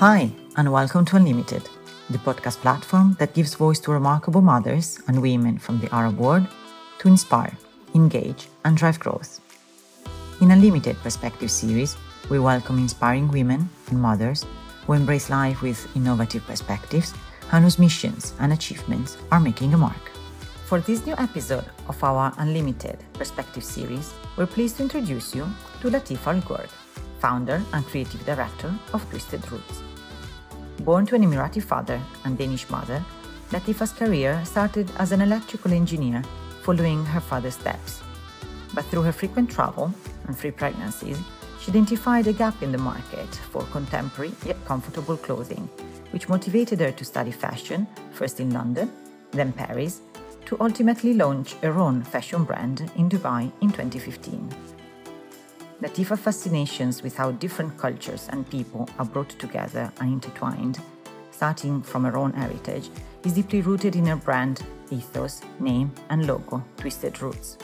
Hi, and welcome to Unlimited, the podcast platform that gives voice to remarkable mothers and women from the Arab world to inspire, engage, and drive growth. In Unlimited Perspective series, we welcome inspiring women and mothers who embrace life with innovative perspectives and whose missions and achievements are making a mark. For this new episode of our Unlimited Perspective series, we're pleased to introduce you to Latifa Al founder and creative director of Twisted Roots. Born to an Emirati father and Danish mother, Latifa's career started as an electrical engineer following her father's steps. But through her frequent travel and free pregnancies, she identified a gap in the market for contemporary yet comfortable clothing, which motivated her to study fashion, first in London, then Paris, to ultimately launch her own fashion brand in Dubai in 2015. Latifa's fascinations with how different cultures and people are brought together and intertwined, starting from her own heritage, is deeply rooted in her brand, ethos, name, and logo, Twisted Roots.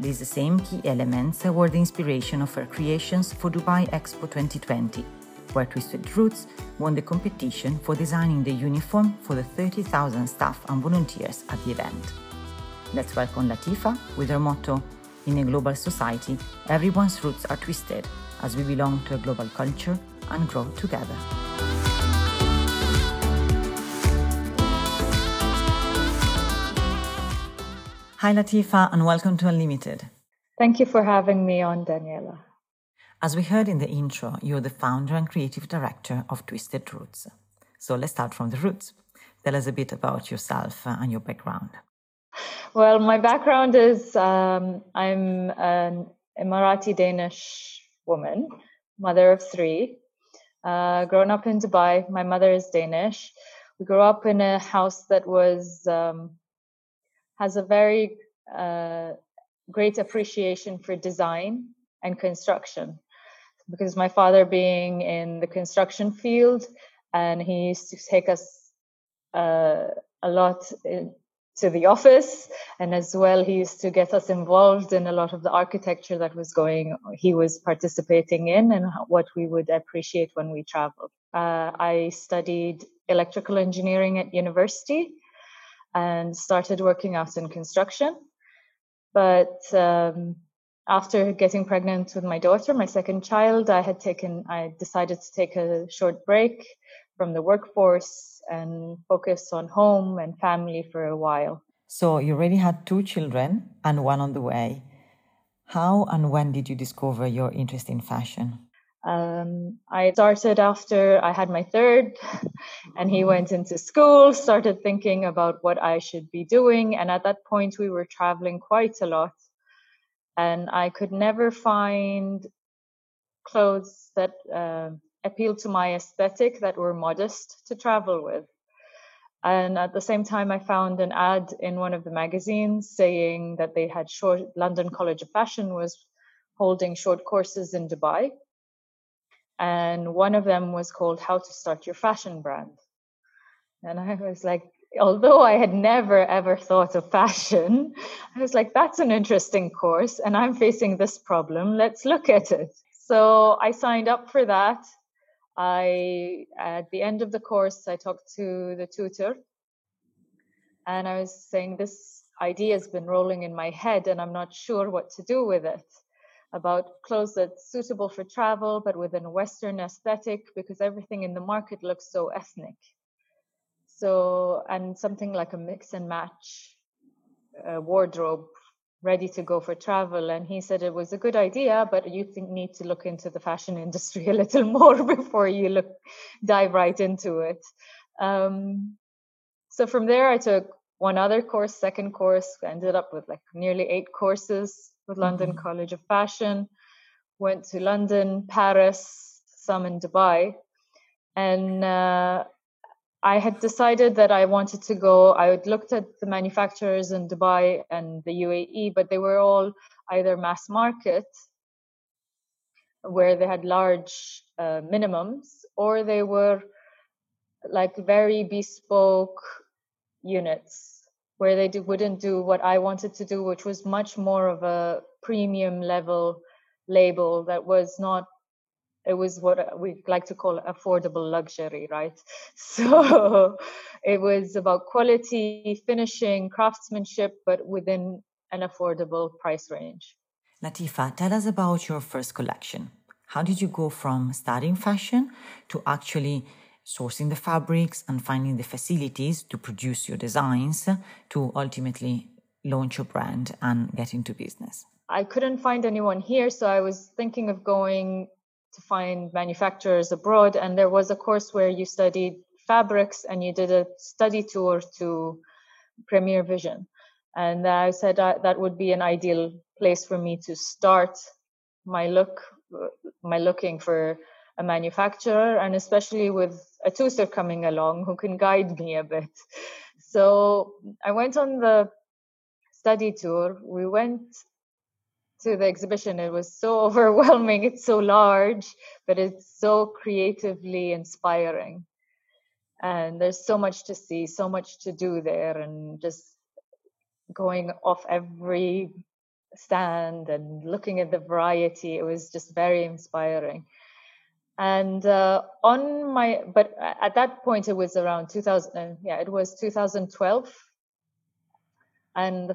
These same key elements were the inspiration of her creations for Dubai Expo 2020, where Twisted Roots won the competition for designing the uniform for the 30,000 staff and volunteers at the event. Let's welcome Latifa with her motto In a global society, everyone's roots are twisted as we belong to a global culture and grow together. Hi, Latifa, and welcome to Unlimited. Thank you for having me on, Daniela. As we heard in the intro, you're the founder and creative director of Twisted Roots. So let's start from the roots. Tell us a bit about yourself uh, and your background. Well, my background is um, I'm an Emirati Danish woman, mother of three. Uh, grown up in Dubai, my mother is Danish. We grew up in a house that was um, has a very uh, great appreciation for design and construction because my father being in the construction field and he used to take us uh, a lot in, to the office and as well he used to get us involved in a lot of the architecture that was going he was participating in and what we would appreciate when we traveled. Uh, i studied electrical engineering at university and started working out in construction. But um, after getting pregnant with my daughter, my second child, I had taken, I decided to take a short break from the workforce and focus on home and family for a while. So you already had two children and one on the way. How and when did you discover your interest in fashion? Um, I started after I had my third, and he went into school, started thinking about what I should be doing. And at that point, we were traveling quite a lot and I could never find clothes that uh, appealed to my aesthetic that were modest to travel with. And at the same time, I found an ad in one of the magazines saying that they had short London College of Fashion was holding short courses in Dubai. And one of them was called How to Start Your Fashion Brand. And I was like, although I had never ever thought of fashion, I was like, that's an interesting course, and I'm facing this problem. Let's look at it. So I signed up for that. I, at the end of the course, I talked to the tutor and I was saying, This idea has been rolling in my head, and I'm not sure what to do with it about clothes that's suitable for travel, but with a Western aesthetic because everything in the market looks so ethnic. So, and something like a mix and match uh, wardrobe ready to go for travel. And he said it was a good idea, but you think need to look into the fashion industry a little more before you look dive right into it. Um, so from there, I took one other course, second course, ended up with like nearly eight courses with London mm-hmm. College of Fashion. Went to London, Paris, some in Dubai, and uh, I had decided that I wanted to go. I had looked at the manufacturers in Dubai and the UAE, but they were all either mass market, where they had large uh, minimums, or they were like very bespoke units where they do, wouldn't do what I wanted to do, which was much more of a premium level label that was not it was what we like to call affordable luxury, right? So it was about quality, finishing, craftsmanship, but within an affordable price range. Latifa, tell us about your first collection. How did you go from studying fashion to actually sourcing the fabrics and finding the facilities to produce your designs to ultimately launch your brand and get into business? I couldn't find anyone here, so I was thinking of going to find manufacturers abroad. And there was a course where you studied fabrics and you did a study tour to Premier Vision. And I said uh, that would be an ideal place for me to start my look, my looking for a manufacturer, and especially with a tutor coming along who can guide me a bit. So I went on the study tour. We went to the exhibition. It was so overwhelming. It's so large, but it's so creatively inspiring. And there's so much to see, so much to do there, and just going off every stand and looking at the variety. It was just very inspiring. And uh, on my, but at that point it was around 2000. Yeah, it was 2012, and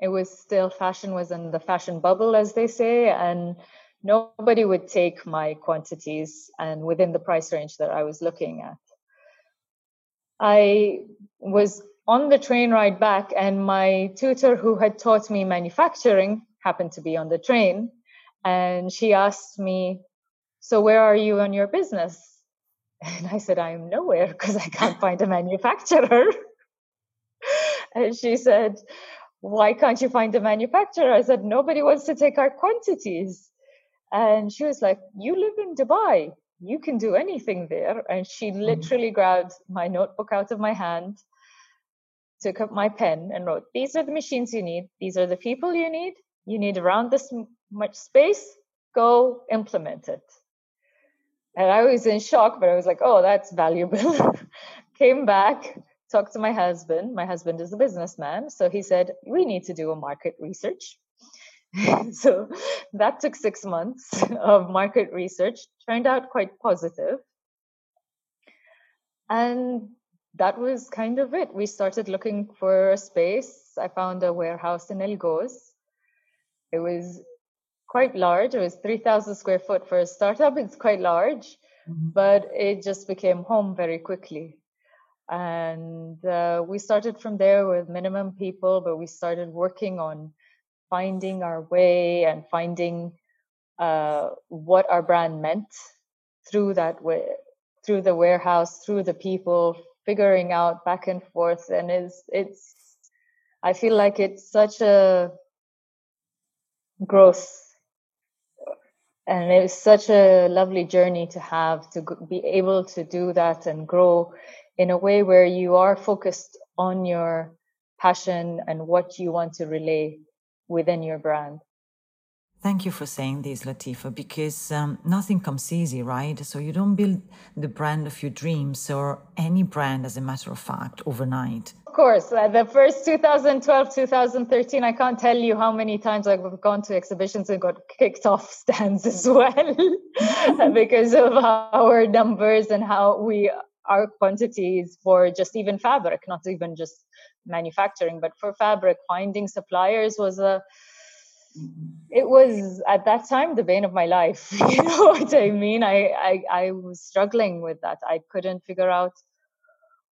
it was still fashion was in the fashion bubble, as they say, and nobody would take my quantities and within the price range that I was looking at. I was on the train ride back, and my tutor, who had taught me manufacturing, happened to be on the train. And she asked me, So, where are you on your business? And I said, I am nowhere because I can't find a manufacturer. and she said, Why can't you find a manufacturer? I said, Nobody wants to take our quantities. And she was like, You live in Dubai. You can do anything there. And she mm-hmm. literally grabbed my notebook out of my hand took up my pen and wrote, These are the machines you need. These are the people you need. You need around this much space. Go implement it. And I was in shock, but I was like, Oh, that's valuable. Came back, talked to my husband. My husband is a businessman. So he said, We need to do a market research. so that took six months of market research, turned out quite positive. And that was kind of it. We started looking for a space. I found a warehouse in Al Quoz. It was quite large. It was 3,000 square foot for a startup. It's quite large, mm-hmm. but it just became home very quickly. And uh, we started from there with minimum people, but we started working on finding our way and finding uh, what our brand meant through that way, through the warehouse, through the people, figuring out back and forth. And it's it's i feel like it's such a growth and it was such a lovely journey to have to be able to do that and grow in a way where you are focused on your passion and what you want to relay within your brand Thank you for saying this, Latifa, because um, nothing comes easy, right? So you don't build the brand of your dreams or any brand, as a matter of fact, overnight. Of course, uh, the first 2012, 2013, I can't tell you how many times I've gone to exhibitions and got kicked off stands as well because of our numbers and how we our quantities for just even fabric, not even just manufacturing, but for fabric, finding suppliers was a it was at that time the bane of my life you know what i mean? I, I i was struggling with that. I couldn't figure out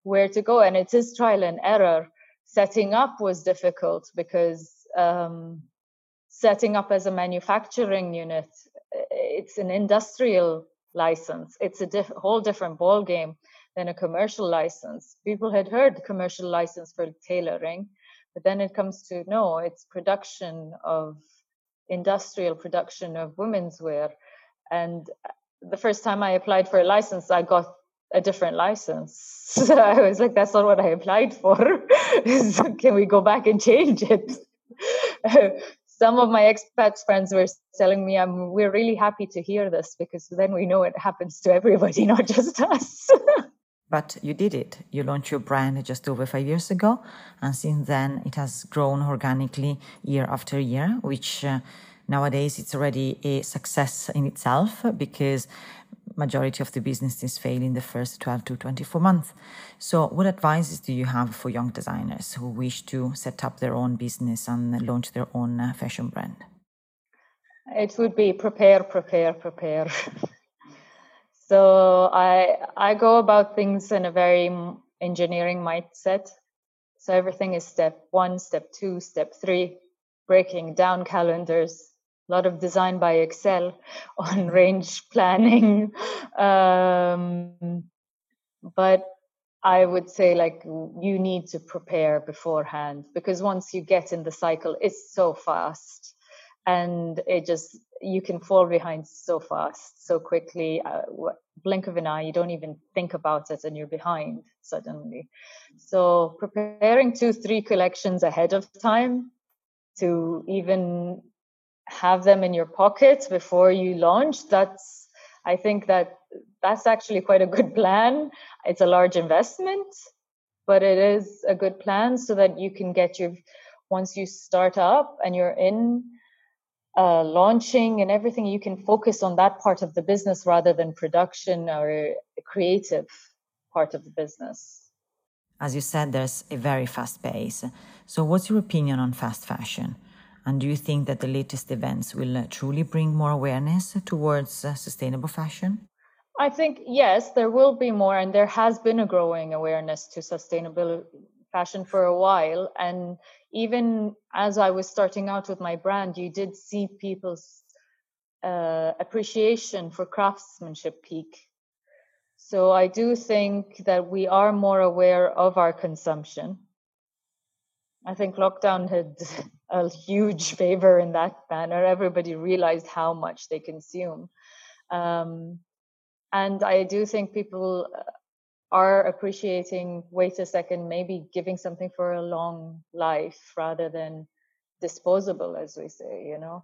where to go and it is trial and error. Setting up was difficult because um, setting up as a manufacturing unit it's an industrial license. It's a diff- whole different ball game than a commercial license people had heard commercial license for tailoring but then it comes to no it's production of industrial production of women's wear. And the first time I applied for a license, I got a different license. So I was like, that's not what I applied for. Can we go back and change it? Some of my expat friends were telling me, "I'm we're really happy to hear this because then we know it happens to everybody, not just us." But you did it. You launched your brand just over five years ago, and since then it has grown organically year after year, which uh, Nowadays, it's already a success in itself because majority of the businesses fail in the first 12 to 24 months. So, what advices do you have for young designers who wish to set up their own business and launch their own uh, fashion brand? It would be prepare, prepare, prepare. so I I go about things in a very engineering mindset. So everything is step one, step two, step three, breaking down calendars, a lot of design by Excel on range planning. Um, but I would say like you need to prepare beforehand because once you get in the cycle, it's so fast and it just you can fall behind so fast so quickly uh, blink of an eye you don't even think about it and you're behind suddenly. So preparing two three collections ahead of time to even have them in your pocket before you launch that's i think that that's actually quite a good plan. It's a large investment but it is a good plan so that you can get your once you start up and you're in uh, launching and everything, you can focus on that part of the business rather than production or creative part of the business. As you said, there's a very fast pace. So, what's your opinion on fast fashion? And do you think that the latest events will uh, truly bring more awareness towards uh, sustainable fashion? I think yes, there will be more, and there has been a growing awareness to sustainable fashion for a while. And even as I was starting out with my brand, you did see people's uh, appreciation for craftsmanship peak. So I do think that we are more aware of our consumption. I think lockdown had a huge favor in that manner. Everybody realized how much they consume. Um, and I do think people are appreciating wait a second maybe giving something for a long life rather than disposable as we say you know?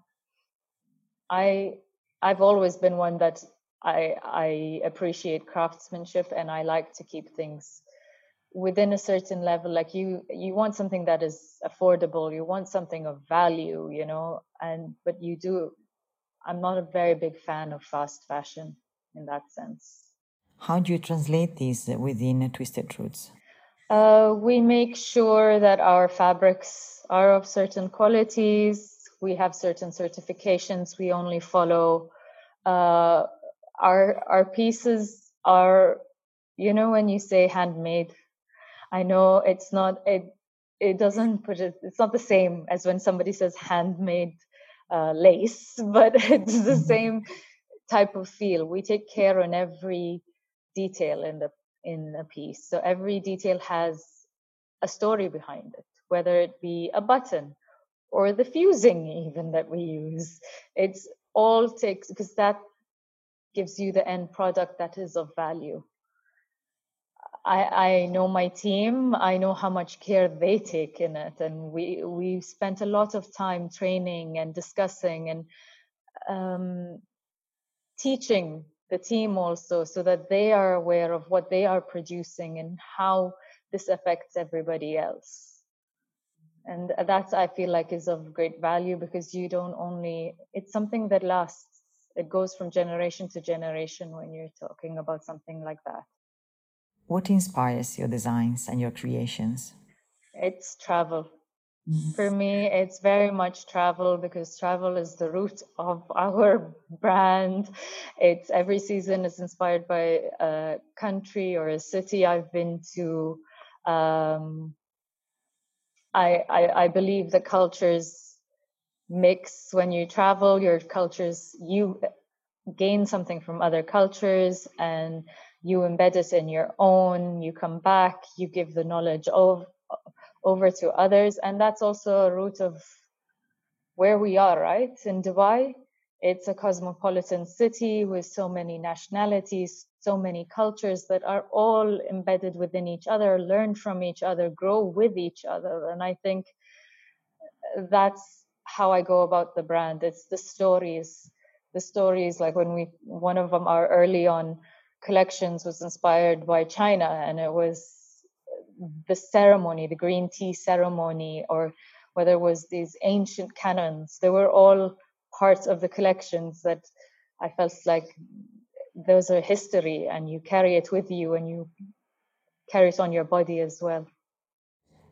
I i've always been one that i i appreciate craftsmanship and i like to keep things within a certain level. Like you you want something that is affordable you want something of value you know? And but you do i'm not a very big fan of fast fashion in that sense how do you translate these within Twisted Roots? Uh, we make sure that our fabrics are of certain qualities. We have certain certifications. We only follow uh, our our pieces are, you know, when you say handmade, I know it's not it it doesn't put it it's not the same as when somebody says handmade uh, lace, but it's the mm-hmm. same type of feel. We take care on every detail in the in a piece. So every detail has a story behind it, whether it be a button or the fusing even that we use. It's all takes because that gives you the end product that is of value. I, I know my team. I know how much care they take in it, and we we spent a lot of time training and discussing and um, teaching the team also so that they are aware of what they are producing and how this affects everybody else. And that i feel like is of great value because you don't only it's something that lasts. It goes from generation to generation when you're talking about something like that. What inspires your designs and your creations? It's travel. For me, it's very much travel because travel is the root of our brand. It's every season is inspired by a country or a city I've been to. Um, I, I, I believe the cultures mix when you travel. Your cultures you gain something from other cultures and you embed it in your own. You come back. You give the knowledge of over to others. And that's also a root of where we are, right? In Dubai, it's a cosmopolitan city with so many nationalities, so many cultures that are all embedded within each other, learn from each other, grow with each other. And I think that's how I go about the brand. It's the stories. The stories, like when we, one of them, our early on collections was inspired by China, and it was the ceremony, the green tea ceremony, or whether it was these ancient canons, they were all parts of the collections that I felt like those are history and you carry it with you and you carry it on your body as well.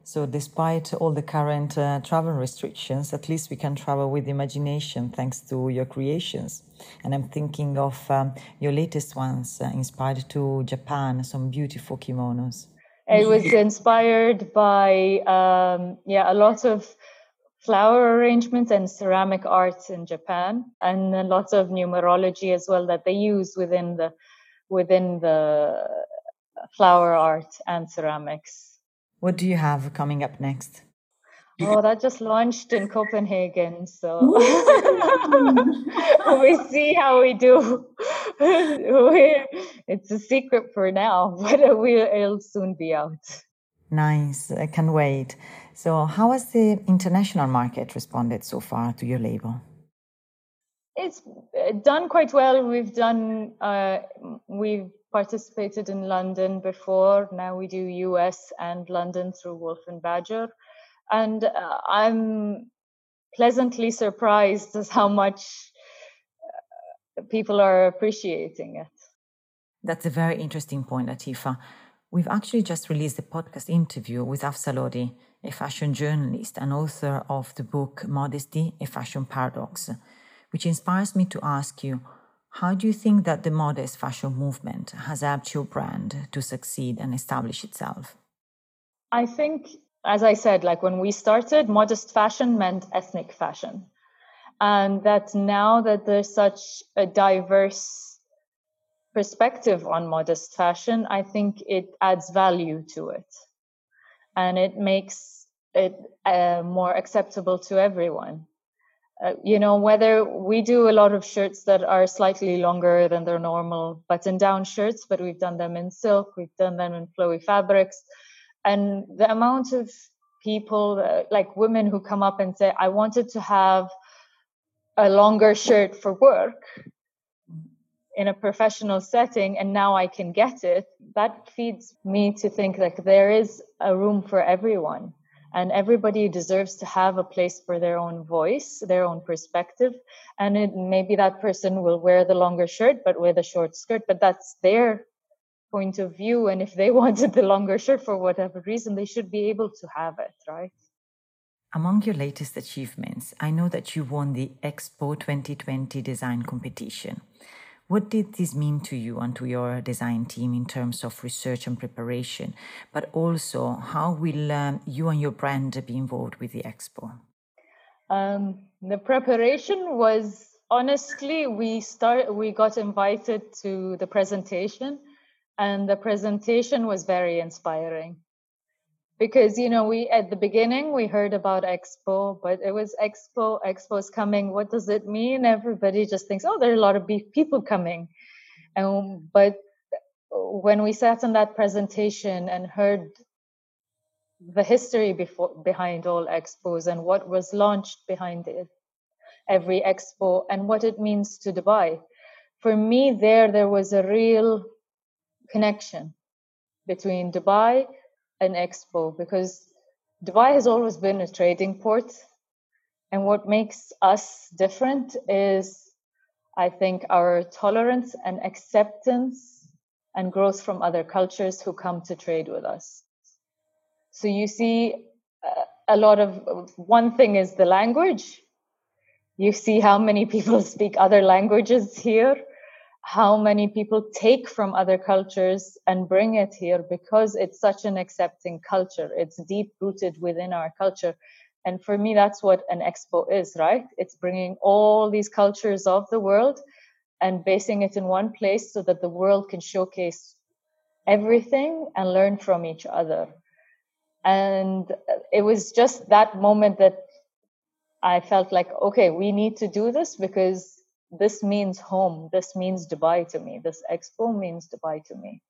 So, despite all the current uh, travel restrictions, at least we can travel with imagination thanks to your creations. And I'm thinking of um, your latest ones, uh, inspired to Japan, some beautiful kimonos. It was inspired by, um, yeah, a lot of flower arrangements and ceramic arts in Japan, and a lot of numerology as well that they use within the within the flower art and ceramics. What do you have coming up next? Oh, that just launched in Copenhagen, so we see how we do. it's a secret for now, but it'll soon be out. Nice, I can wait. So, how has the international market responded so far to your label? It's uh, done quite well. We've done, uh, we've participated in London before. Now we do US and London through Wolf and Badger. And uh, I'm pleasantly surprised as how much people are appreciating it. That's a very interesting point, Latifa. We've actually just released a podcast interview with Hafsa Lodi, a fashion journalist and author of the book Modesty, a Fashion Paradox, which inspires me to ask you how do you think that the modest fashion movement has helped your brand to succeed and establish itself? I think, as I said, like when we started, modest fashion meant ethnic fashion. And that now that there's such a diverse perspective on modest fashion, I think it adds value to it. And it makes it uh, more acceptable to everyone. Uh, you know, whether we do a lot of shirts that are slightly longer than their normal button down shirts, but we've done them in silk, we've done them in flowy fabrics. And the amount of people, uh, like women who come up and say, I wanted to have a longer shirt for work in a professional setting and now I can get it, that feeds me to think like there is a room for everyone and everybody deserves to have a place for their own voice their own perspective and it, maybe that person will wear the longer shirt but with a short skirt but that's their point of view and if they wanted the longer shirt for whatever reason they should be able to have it right among your latest achievements i know that you won the expo 2020 design competition what did this mean to you and to your design team in terms of research and preparation? But also, how will um, you and your brand be involved with the expo? Um, the preparation was honestly we start we got invited to the presentation, and the presentation was very inspiring because you know we at the beginning we heard about expo but it was expo expo's coming. What does it mean? Everybody just thinks oh there are a lot of people coming. And but when we sat in that presentation and heard the history before, behind all expos and what was launched behind it every expo and what it means to dubai for me there there was a real connection between dubai an expo because Dubai has always been a trading port. And what makes us different is, I think, our tolerance and acceptance and growth from other cultures who come to trade with us. So you see uh, a lot of one thing is the language. You see how many people speak other languages here how many people take from other cultures and bring it here because it's such an accepting culture. It's deep rooted within our culture. And for me, that's what an expo is, right? It's bringing all these cultures of the world and basing it in one place so that the world can showcase everything and learn from each other. And it was just that moment that I felt like, okay, we need to do this because this means home. This means Dubai to me. This expo means Dubai to me.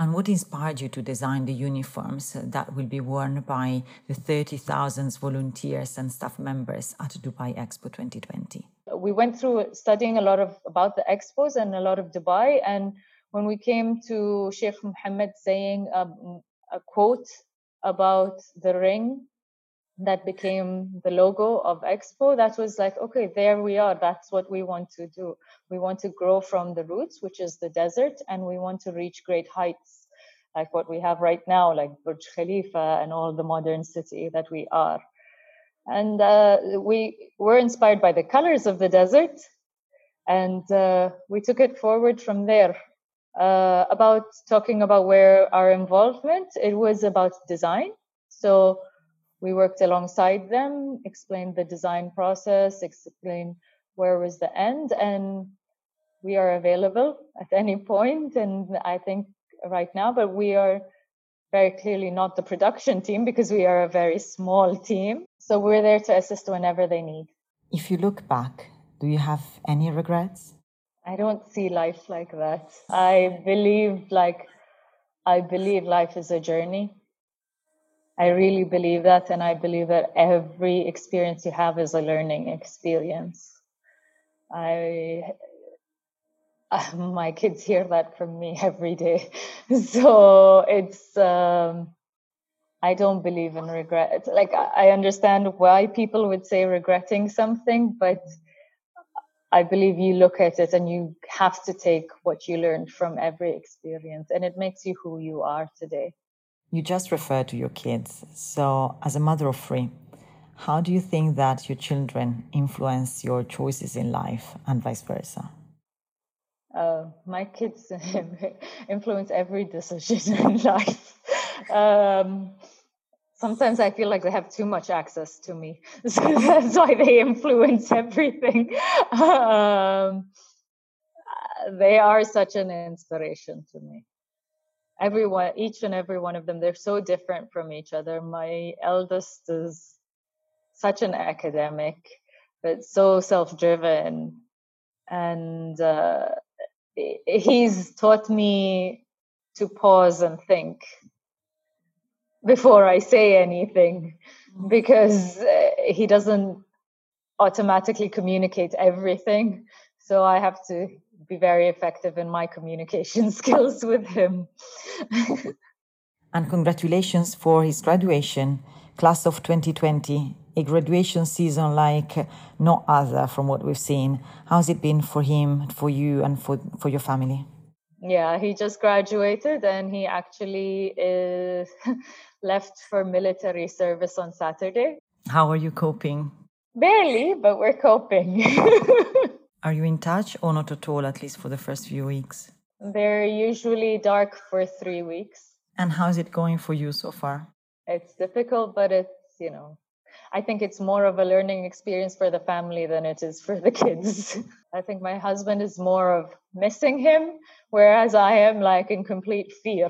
And what inspired you to design the uniforms that will be worn by the 30,000 volunteers and staff members at Dubai Expo 2020? We went through studying a lot of about the expos and a lot of Dubai. And when we came to Sheikh Mohammed saying um, a quote about the ring that became the logo of Expo. That was like, okay, there we are. That's what we want to do. We want to grow from the roots, which is the desert, and we want to reach great heights like what we have right now, like Burj Khalifa and all the modern city that we are. And uh, we were inspired by the colors of the desert, and uh, we took it forward from there. Uh, about talking about where our involvement, it was about design. So we worked alongside them, explained the design process, explained where was the end, and we are available at any point. And I think right now, but we are very clearly not the production team because we are a very small team. So we're there to assist whenever they need. If you look back, do you have any regrets? I don't see life like that. I believe like I believe life is a journey. I really believe that and I believe that every experience you have is a learning experience. I my kids hear that from me every day. So it's, um, I don't believe in regret. Like, I understand why people would say regretting something, but I believe you look at it and you have to take what you learned from every experience, and it makes you who you are today. You just referred to your kids. So, as a mother of three, how do you think that your children influence your choices in life and vice versa? uh, my kids influence every decision in life. Um, sometimes I feel like they have too much access to me, so that's why they influence everything. Um, they are such an inspiration to me. Everyone, each and every one of them, they're so different from each other. My eldest is such an academic, but so self-driven and uh, he's taught me to pause and think before I say anything because uh, he doesn't automatically communicate everything. So I have to be very effective in my communication skills with him. and congratulations for his graduation, class of 2020 a graduation season like no other from what we've seen. How's it been for him, for you, and for, for your family? Yeah, he just graduated and he actually is left for military service on Saturday. How are you coping? Barely, but we're coping. are you in touch or not at all, at least for the first few weeks? They're usually dark for three weeks. And how's it going for you so far? It's difficult, but it's, you know, I think it's more of a learning experience for the family than it is for the kids. I think my husband is more of missing him, whereas I am like in complete fear.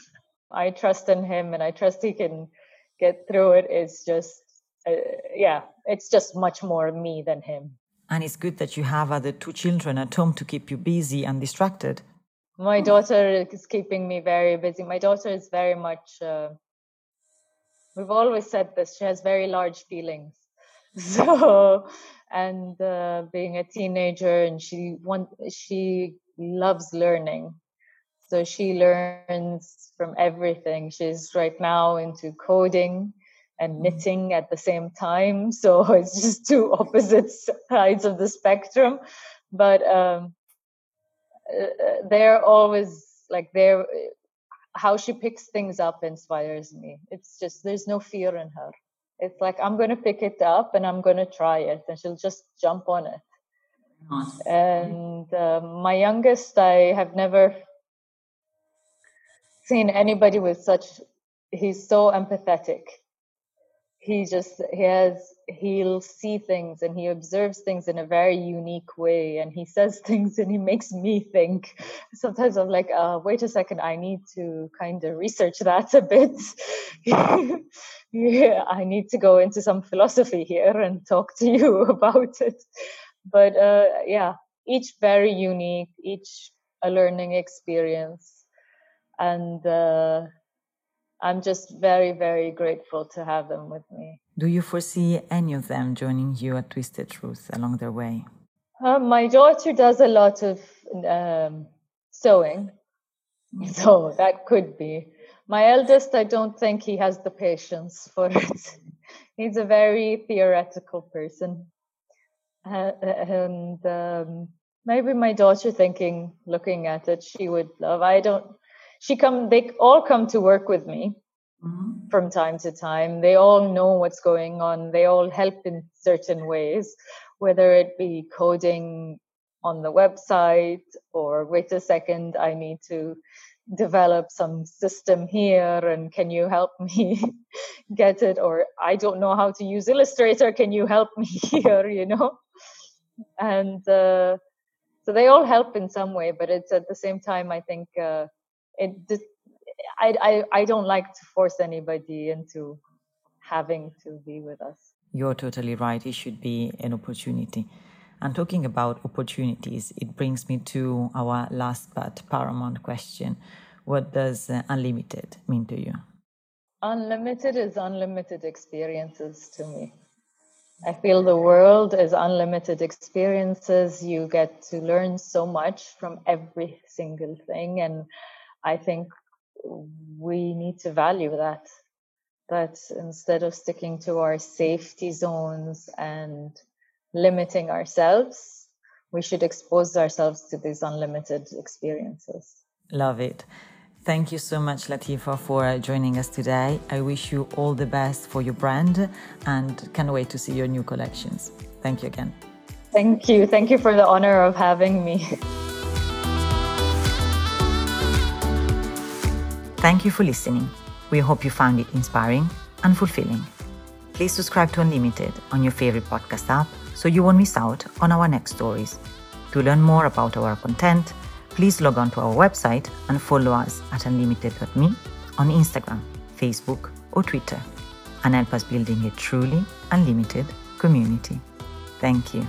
I trust in him and I trust he can get through it. It's just, uh, yeah, it's just much more me than him. And it's good that you have other two children at home to keep you busy and distracted. My daughter is keeping me very busy. My daughter is very much. Uh, we've always said this she has very large feelings so and uh, being a teenager and she want she loves learning so she learns from everything she's right now into coding and mm-hmm. knitting at the same time so it's just two opposite sides of the spectrum but um, uh, uh, they're always like they're how she picks things up inspires me. It's just there's no fear in her. It's like I'm going to pick it up and I'm going to try it, and she'll just jump on it. Nice. And uh, my youngest, I have never seen anybody with such. He's so empathetic. He just he has he'll see things and he observes things in a very unique way and he says things and he makes me think. Sometimes i'm like uh, wait a second i need to kind of research that a bit. Yeah i need to go into some philosophy here and talk to you about it. But uh, yeah each very unique each a learning experience. And uh, I'm just very, very grateful to have them with me. Do you foresee any of them joining you at Twisted Roots along their way? Uh, my daughter does a lot of um, sewing, so that could be. My eldest, I don't think he has the patience for it. he's a very theoretical person. Uh, and um, maybe my daughter thinking, looking at it, she would love. I don't, she come, they all come to work with me mm-hmm. from time to time. They all know what's going on. They all help in certain ways, whether it be coding on the website or wait a second, I need to develop some system here and can you help me get it or i don't know how to use illustrator can you help me here you know and uh, so they all help in some way but it's at the same time i think uh, it I, I i don't like to force anybody into having to be with us you're totally right it should be an opportunity and talking about opportunities, it brings me to our last but paramount question. What does uh, unlimited mean to you? Unlimited is unlimited experiences to me. I feel the world is unlimited experiences. You get to learn so much from every single thing. And I think we need to value that. That instead of sticking to our safety zones and limiting ourselves, we should expose ourselves to these unlimited experiences. Love it. Thank you so much, Latifa, for uh, joining us today. I wish you all the best for your brand and can't wait to see your new collections. Thank you again. Thank you. Thank you for the honor of having me. Thank you for listening. We hope you found it inspiring and fulfilling. Please subscribe to Unlimited on your favorite podcast app so you won't miss out on our next stories. To learn more about our content, please log on to our website and follow us at unlimited.me on Instagram, Facebook, or Twitter, and help us building a truly unlimited community. Thank you.